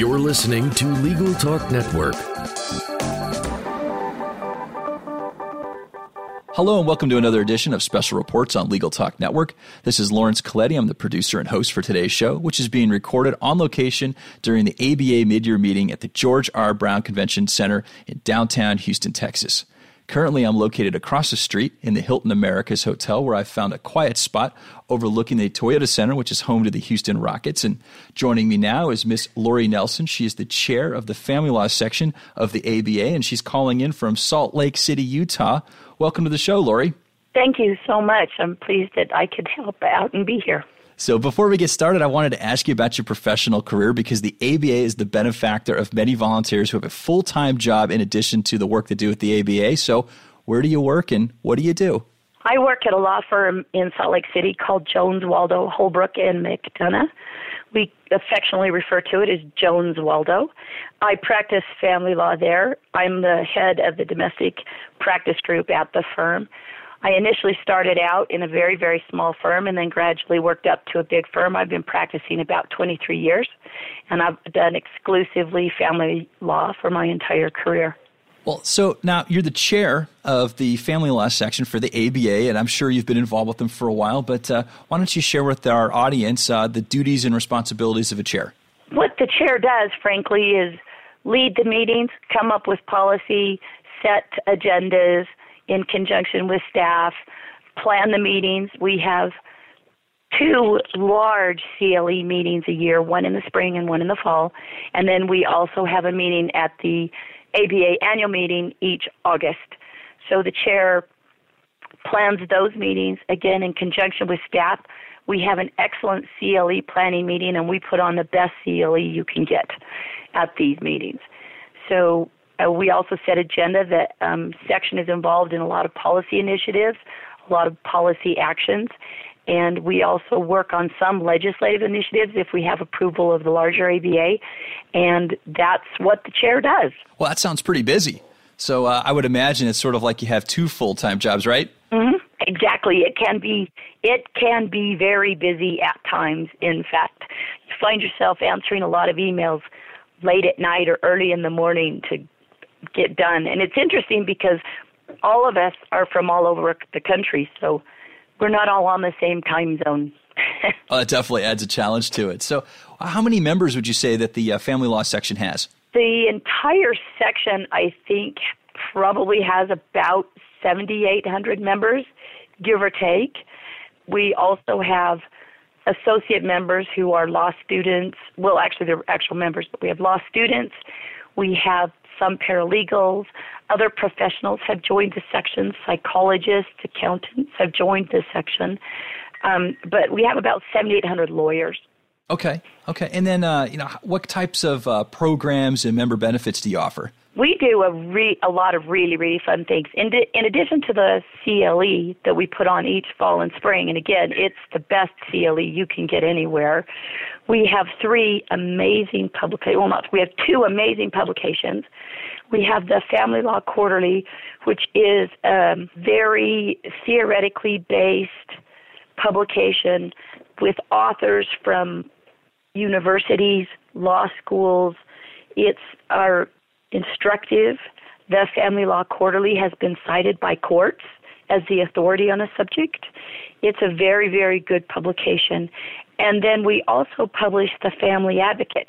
You're listening to Legal Talk Network. Hello and welcome to another edition of Special Reports on Legal Talk Network. This is Laurence Colletti. I'm the producer and host for today's show, which is being recorded on location during the ABA mid-year meeting at the George R. Brown Convention Center in downtown Houston, Texas. Currently, I'm located across the street in the Hilton Americas Hotel, where I've found a quiet spot overlooking the Toyota Center, which is home to the Houston Rockets. And joining me now is Miss Lori Nelson. She is the chair of the Family Law section of the ABA, and she's calling in from Salt Lake City, Utah. Welcome to the show, Lori. Thank you so much. I'm pleased that I could help out and be here. So, before we get started, I wanted to ask you about your professional career because the ABA is the benefactor of many volunteers who have a full time job in addition to the work they do at the ABA. So, where do you work and what do you do? I work at a law firm in Salt Lake City called Jones Waldo Holbrook and McDonough. We affectionately refer to it as Jones Waldo. I practice family law there. I'm the head of the domestic practice group at the firm. I initially started out in a very, very small firm and then gradually worked up to a big firm. I've been practicing about 23 years, and I've done exclusively family law for my entire career. Well, so now you're the chair of the family law section for the ABA, and I'm sure you've been involved with them for a while. But uh, why don't you share with our audience uh, the duties and responsibilities of a chair? What the chair does, frankly, is lead the meetings, come up with policy, set agendas, in conjunction with staff, plan the meetings. We have two large CLE meetings a year, one in the spring and one in the fall. And then we also have a meeting at the ABA annual meeting each August. So the chair plans those meetings again in conjunction with staff. We have an excellent CLE planning meeting and we put on the best CLE you can get at these meetings. So uh, we also set agenda. that um, section is involved in a lot of policy initiatives, a lot of policy actions, and we also work on some legislative initiatives if we have approval of the larger ABA, and that's what the chair does. Well, that sounds pretty busy. So uh, I would imagine it's sort of like you have two full time jobs, right? Mm-hmm. Exactly. It can be it can be very busy at times. In fact, you find yourself answering a lot of emails late at night or early in the morning to get done. And it's interesting because all of us are from all over the country, so we're not all on the same time zone. well, that definitely adds a challenge to it. So, how many members would you say that the uh, family law section has? The entire section, I think, probably has about 7,800 members, give or take. We also have associate members who are law students. Well, actually, they're actual members, but we have law students. We have some paralegals, other professionals have joined the section, psychologists, accountants have joined the section. Um, but we have about 7,800 lawyers. Okay, okay. And then, uh, you know, what types of uh, programs and member benefits do you offer? We do a, re- a lot of really, really fun things. In, di- in addition to the CLE that we put on each fall and spring, and again, it's the best CLE you can get anywhere, we have three amazing publications. Well, not, we have two amazing publications. We have the Family Law Quarterly, which is a very theoretically based publication with authors from universities, law schools. It's our instructive. The Family Law Quarterly has been cited by courts as the authority on a subject. It's a very, very good publication. And then we also publish the Family Advocate.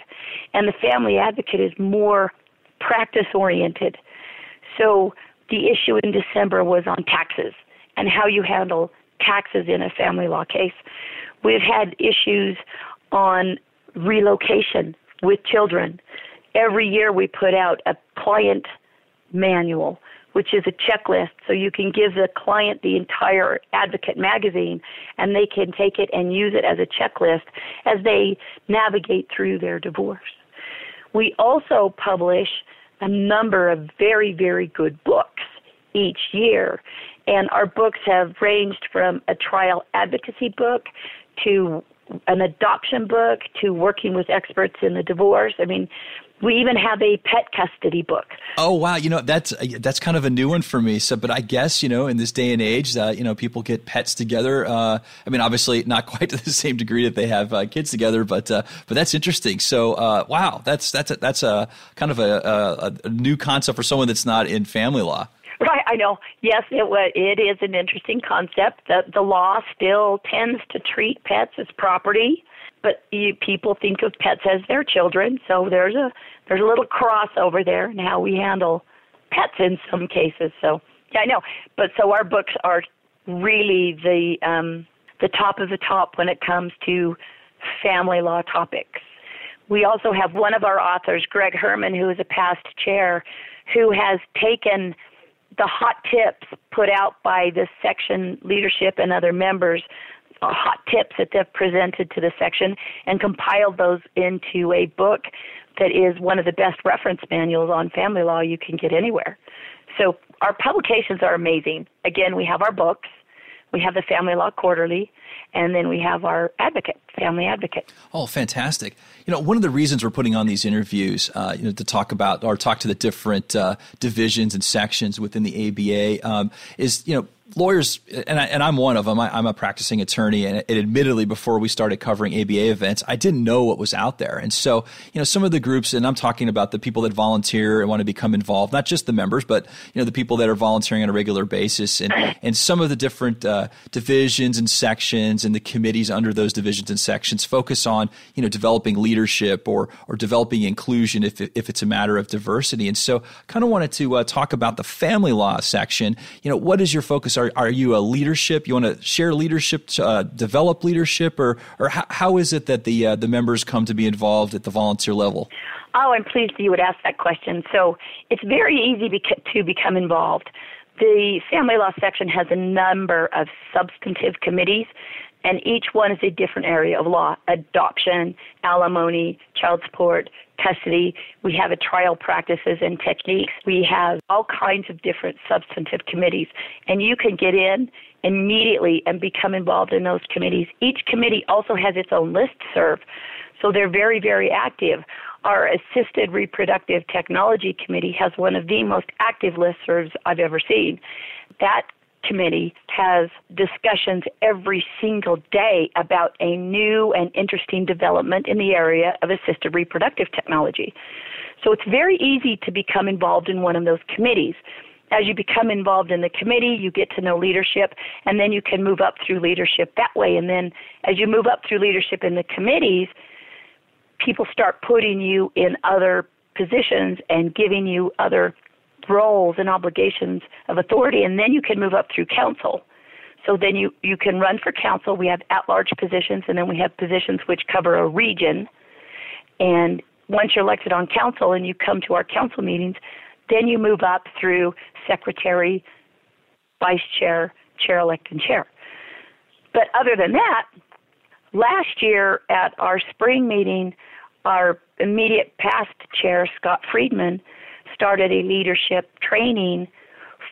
And the Family Advocate is more practice oriented. So the issue in December was on taxes and how you handle taxes in a family law case. We've had issues on relocation with children every year we put out a client manual, which is a checklist. So you can give the client the entire Advocate magazine and they can take it and use it as a checklist as they navigate through their divorce. We also publish a number of very, very good books each year. And our books have ranged from a trial advocacy book to an adoption book to working with experts in the divorce. I mean, we even have a pet custody book. Oh wow, you know that's that's kind of a new one for me. So, but I guess you know in this day and age, uh, you know people get pets together. Uh, I mean, obviously not quite to the same degree that they have uh, kids together, but uh, but that's interesting. So uh, wow, that's that's a, that's a kind of a, a, a new concept for someone that's not in family law. Right, I know. Yes, it it is an interesting concept. The the law still tends to treat pets as property but you, people think of pets as their children. So there's a there's a little crossover there in how we handle pets in some cases. So yeah, I know. But so our books are really the um, the top of the top when it comes to family law topics. We also have one of our authors, Greg Herman, who is a past chair, who has taken the hot tips put out by the section leadership and other members uh, hot tips that they've presented to the section and compiled those into a book that is one of the best reference manuals on family law you can get anywhere. So our publications are amazing. Again, we have our books, we have the Family Law Quarterly, and then we have our advocate, Family Advocate. Oh, fantastic! You know, one of the reasons we're putting on these interviews, uh, you know, to talk about or talk to the different uh, divisions and sections within the ABA um, is, you know lawyers, and, I, and I'm one of them. I, am a practicing attorney, and, and, admittedly, before we started covering ABA events, I didn't know what was out there. And so, you know, some of the groups, and I'm talking about the people that volunteer and want to become involved, not just the members, but you know, the people that are volunteering on a regular basis, and and some of the different uh, divisions and sections and the committees under those divisions and sections focus on you know developing leadership or or developing inclusion if if it's a matter of diversity. And so, kind of wanted to uh, talk about the family law section. You know, what is your focus? Are, are you a leadership? You want to share leadership, uh, develop leadership, or or how, how is it that the uh, the members come to be involved at the volunteer level? Oh, I'm pleased you would ask that question. So it's very easy to become involved. The family law section has a number of substantive committees and each one is a different area of law adoption, alimony, child support, custody. We have a trial practices and techniques. We have all kinds of different substantive committees, and you can get in immediately and become involved in those committees. Each committee also has its own list serve, so they're very, very active. Our Assisted Reproductive Technology Committee has one of the most active listservs I've ever seen. That committee has discussions every single day about a new and interesting development in the area of assisted reproductive technology. So it's very easy to become involved in one of those committees. As you become involved in the committee, you get to know leadership, and then you can move up through leadership that way. And then as you move up through leadership in the committees, people start putting you in other positions and giving you other roles and obligations of authority, and then you can move up through council. So then you, you can run for council. We have at large positions, and then we have positions which cover a region. And once you're elected on council and you come to our council meetings, then you move up through secretary, vice chair, chair elect, and chair. But other than that, last year at our spring meeting, our immediate past chair, Scott Friedman, started a leadership training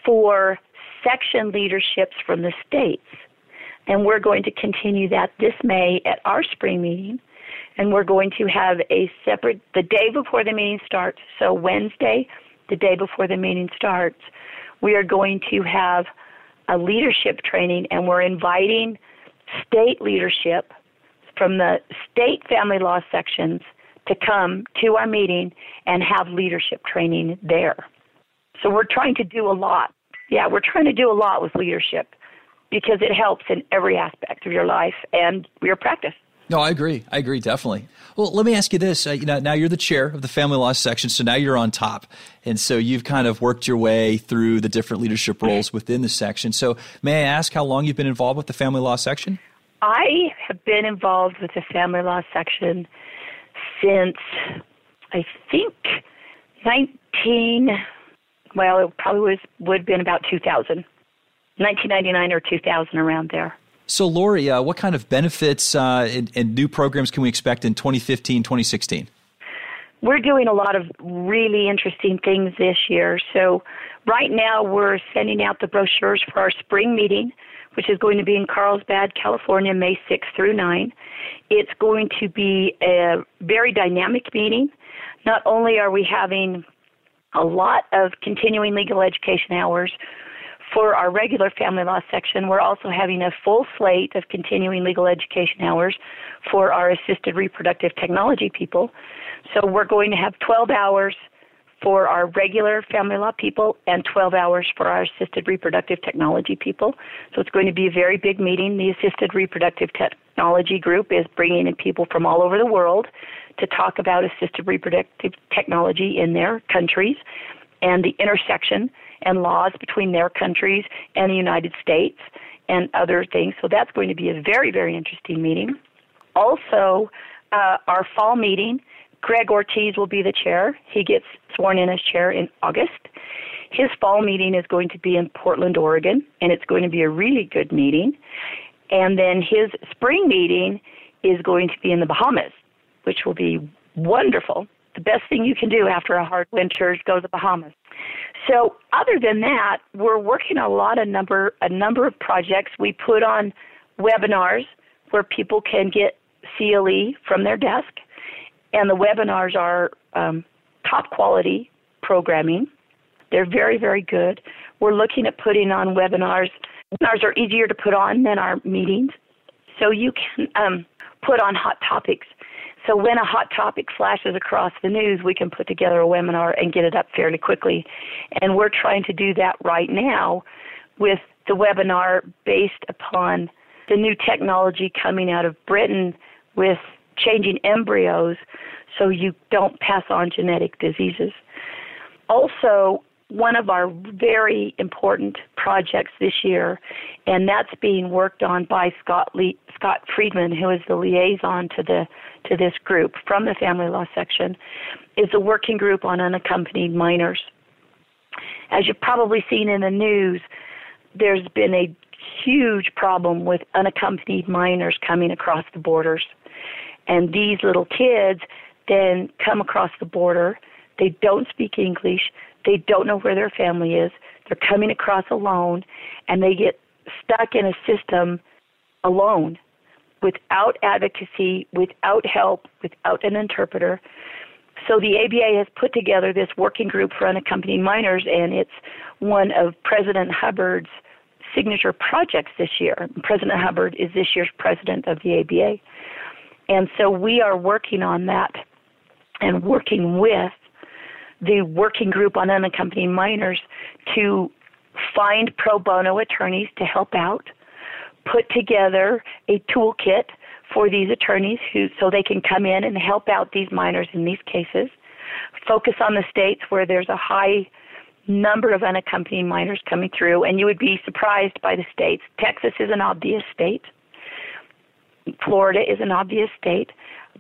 for section leaderships from the states. And we're going to continue that this May at our spring meeting. And we're going to have a separate, the day before the meeting starts, so Wednesday, the day before the meeting starts, we are going to have a leadership training and we're inviting state leadership from the state family law sections to come to our meeting and have leadership training there. So we're trying to do a lot. Yeah, we're trying to do a lot with leadership because it helps in every aspect of your life and your practice. No, I agree. I agree definitely. Well, let me ask you this: uh, you know, now you're the chair of the family law section, so now you're on top, and so you've kind of worked your way through the different leadership roles within the section. So, may I ask how long you've been involved with the family law section? I have been involved with the family law section since I think 19. Well, it probably was would have been about 2000, 1999 or 2000, around there. So, Lori, uh, what kind of benefits uh, and, and, new programs can we expect in 2015, 2016? We're doing a lot of really interesting things this year. So, right now, we're sending out the brochures for our spring meeting, which is going to be in Carlsbad, California, May 6 through 9. It's going to be a very dynamic meeting. Not only are we having a lot of continuing legal education hours for our regular family law section, we're also having a full slate of continuing legal education hours for our assisted reproductive technology people. So we're going to have 12 hours for our regular family law people and 12 hours for our assisted reproductive technology people. So it's going to be a very big meeting. The assisted reproductive technology group is bringing in people from all over the world to talk about assisted reproductive technology in their countries and the intersection and laws between their countries and the United States and other things. So that's going to be a very, very interesting meeting. Also, uh, our fall meeting, Greg Ortiz will be the chair. He gets sworn in as chair in August. His fall meeting is going to be in Portland, Oregon, and it's going to be a really good meeting. And then his spring meeting is going to be in the Bahamas, which will be wonderful. The best thing you can do after a hard winter is go to the Bahamas. So other than that, we're working a lot a number a number of projects. We put on webinars where people can get CLE from their desk, and the webinars are um, top quality programming. They're very very good. We're looking at putting on webinars. Webinars are easier to put on than our meetings, so you can um, put on hot topics so when a hot topic flashes across the news, we can put together a webinar and get it up fairly quickly. And we're trying to do that right now with the webinar based upon the new technology coming out of Britain with changing embryos so you don't pass on genetic diseases. Also, one of our very important projects this year, and that's being worked on by Scott Lee, Scott Friedman, who is the liaison to the to this group from the family law section, is a working group on unaccompanied minors. As you've probably seen in the news, there's been a huge problem with unaccompanied minors coming across the borders. And these little kids then come across the border. They don't speak English. They don't know where their family is. They're coming across alone, and they get stuck in a system alone without advocacy, without help, without an interpreter. So the ABA has put together this working group for unaccompanied minors, and it's one of President Hubbard's signature projects this year. President Hubbard is this year's president of the ABA. And so we are working on that and working with the working group on unaccompanied minors to find pro bono attorneys to help out, put together a toolkit for these attorneys who so they can come in and help out these minors in these cases. Focus on the states where there's a high number of unaccompanied minors coming through, and you would be surprised by the states. Texas is an obvious state. Florida is an obvious state.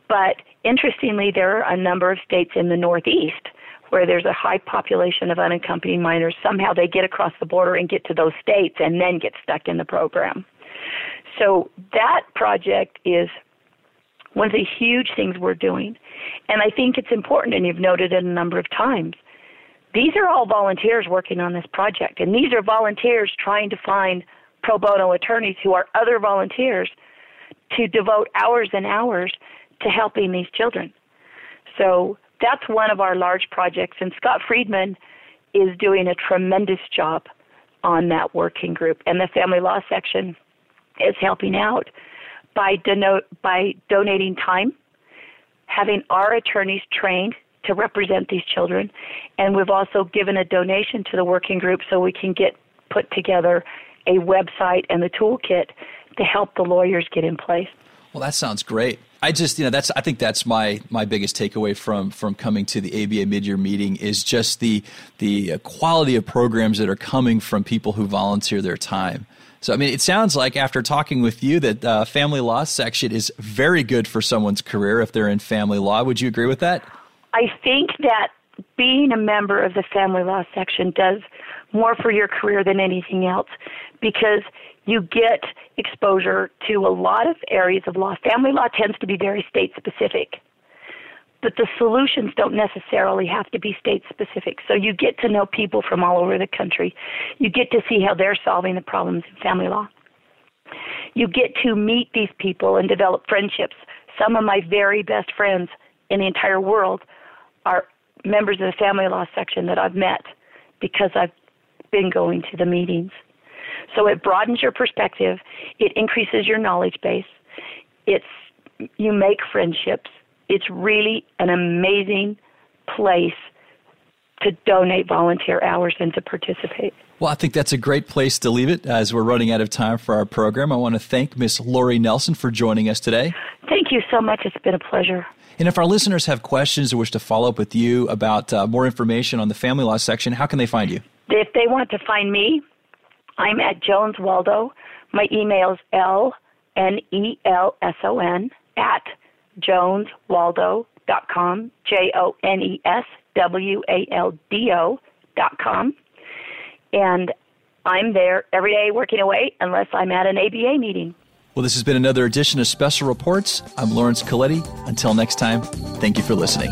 But interestingly, there are a number of states in the Northeast where there's a high population of unaccompanied minors, somehow they get across the border and get to those states and then get stuck in the program. So that project is one of the huge things we're doing. And I think it's important, and you've noted it a number of times. These are all volunteers working on this project, and these are volunteers trying to find pro bono attorneys who are other volunteers to devote hours and hours to helping these children. So that's one of our large projects, and Scott Friedman is doing a tremendous job on that working group. And the family law section is helping out by, by donating time, having our attorneys trained to represent these children, and we've also given a donation to the working group so we can get put together a website and the toolkit to help the lawyers get in place. Well, that sounds great. I just, you know, that's I think that's my my biggest takeaway from from coming to the ABA mid-year meeting is just the the quality of programs that are coming from people who volunteer their time. So, I mean, it sounds like after talking with you that uh, family law section is very good for someone's career if they're in family law. Would you agree with that? I think that being a member of the family law section does more for your career than anything else because you get exposure to a lot of areas of law. Family law tends to be very state specific. but the solutions don't necessarily have to be state specific. So you get to know people from all over the country. You get to see how they're solving the problems in family law. You get to meet these people and develop friendships. Some of my very best friends in the entire world are members of the family law section that I've met because I've been going to the meetings. So it broadens your perspective, it increases your knowledge base. It's you make friendships. It's really an amazing place to donate volunteer hours and to participate. Well, I think that's a great place to leave it as we're running out of time for our program. I want to thank Miss Lori Nelson for joining us today. Thank you so much. It's been a pleasure. And if our listeners have questions or wish to follow up with you about uh, more information on the family law section, how can they find you? If they want to find me, I'm at Jones Waldo. My email is L N E L S O N at joneswaldo.com, J O N E S W A L D O dot com. And I'm there every day working away unless I'm at an ABA meeting. Well, this has been another edition of Special Reports. I'm Laurence Colletti. Until next time, thank you for listening.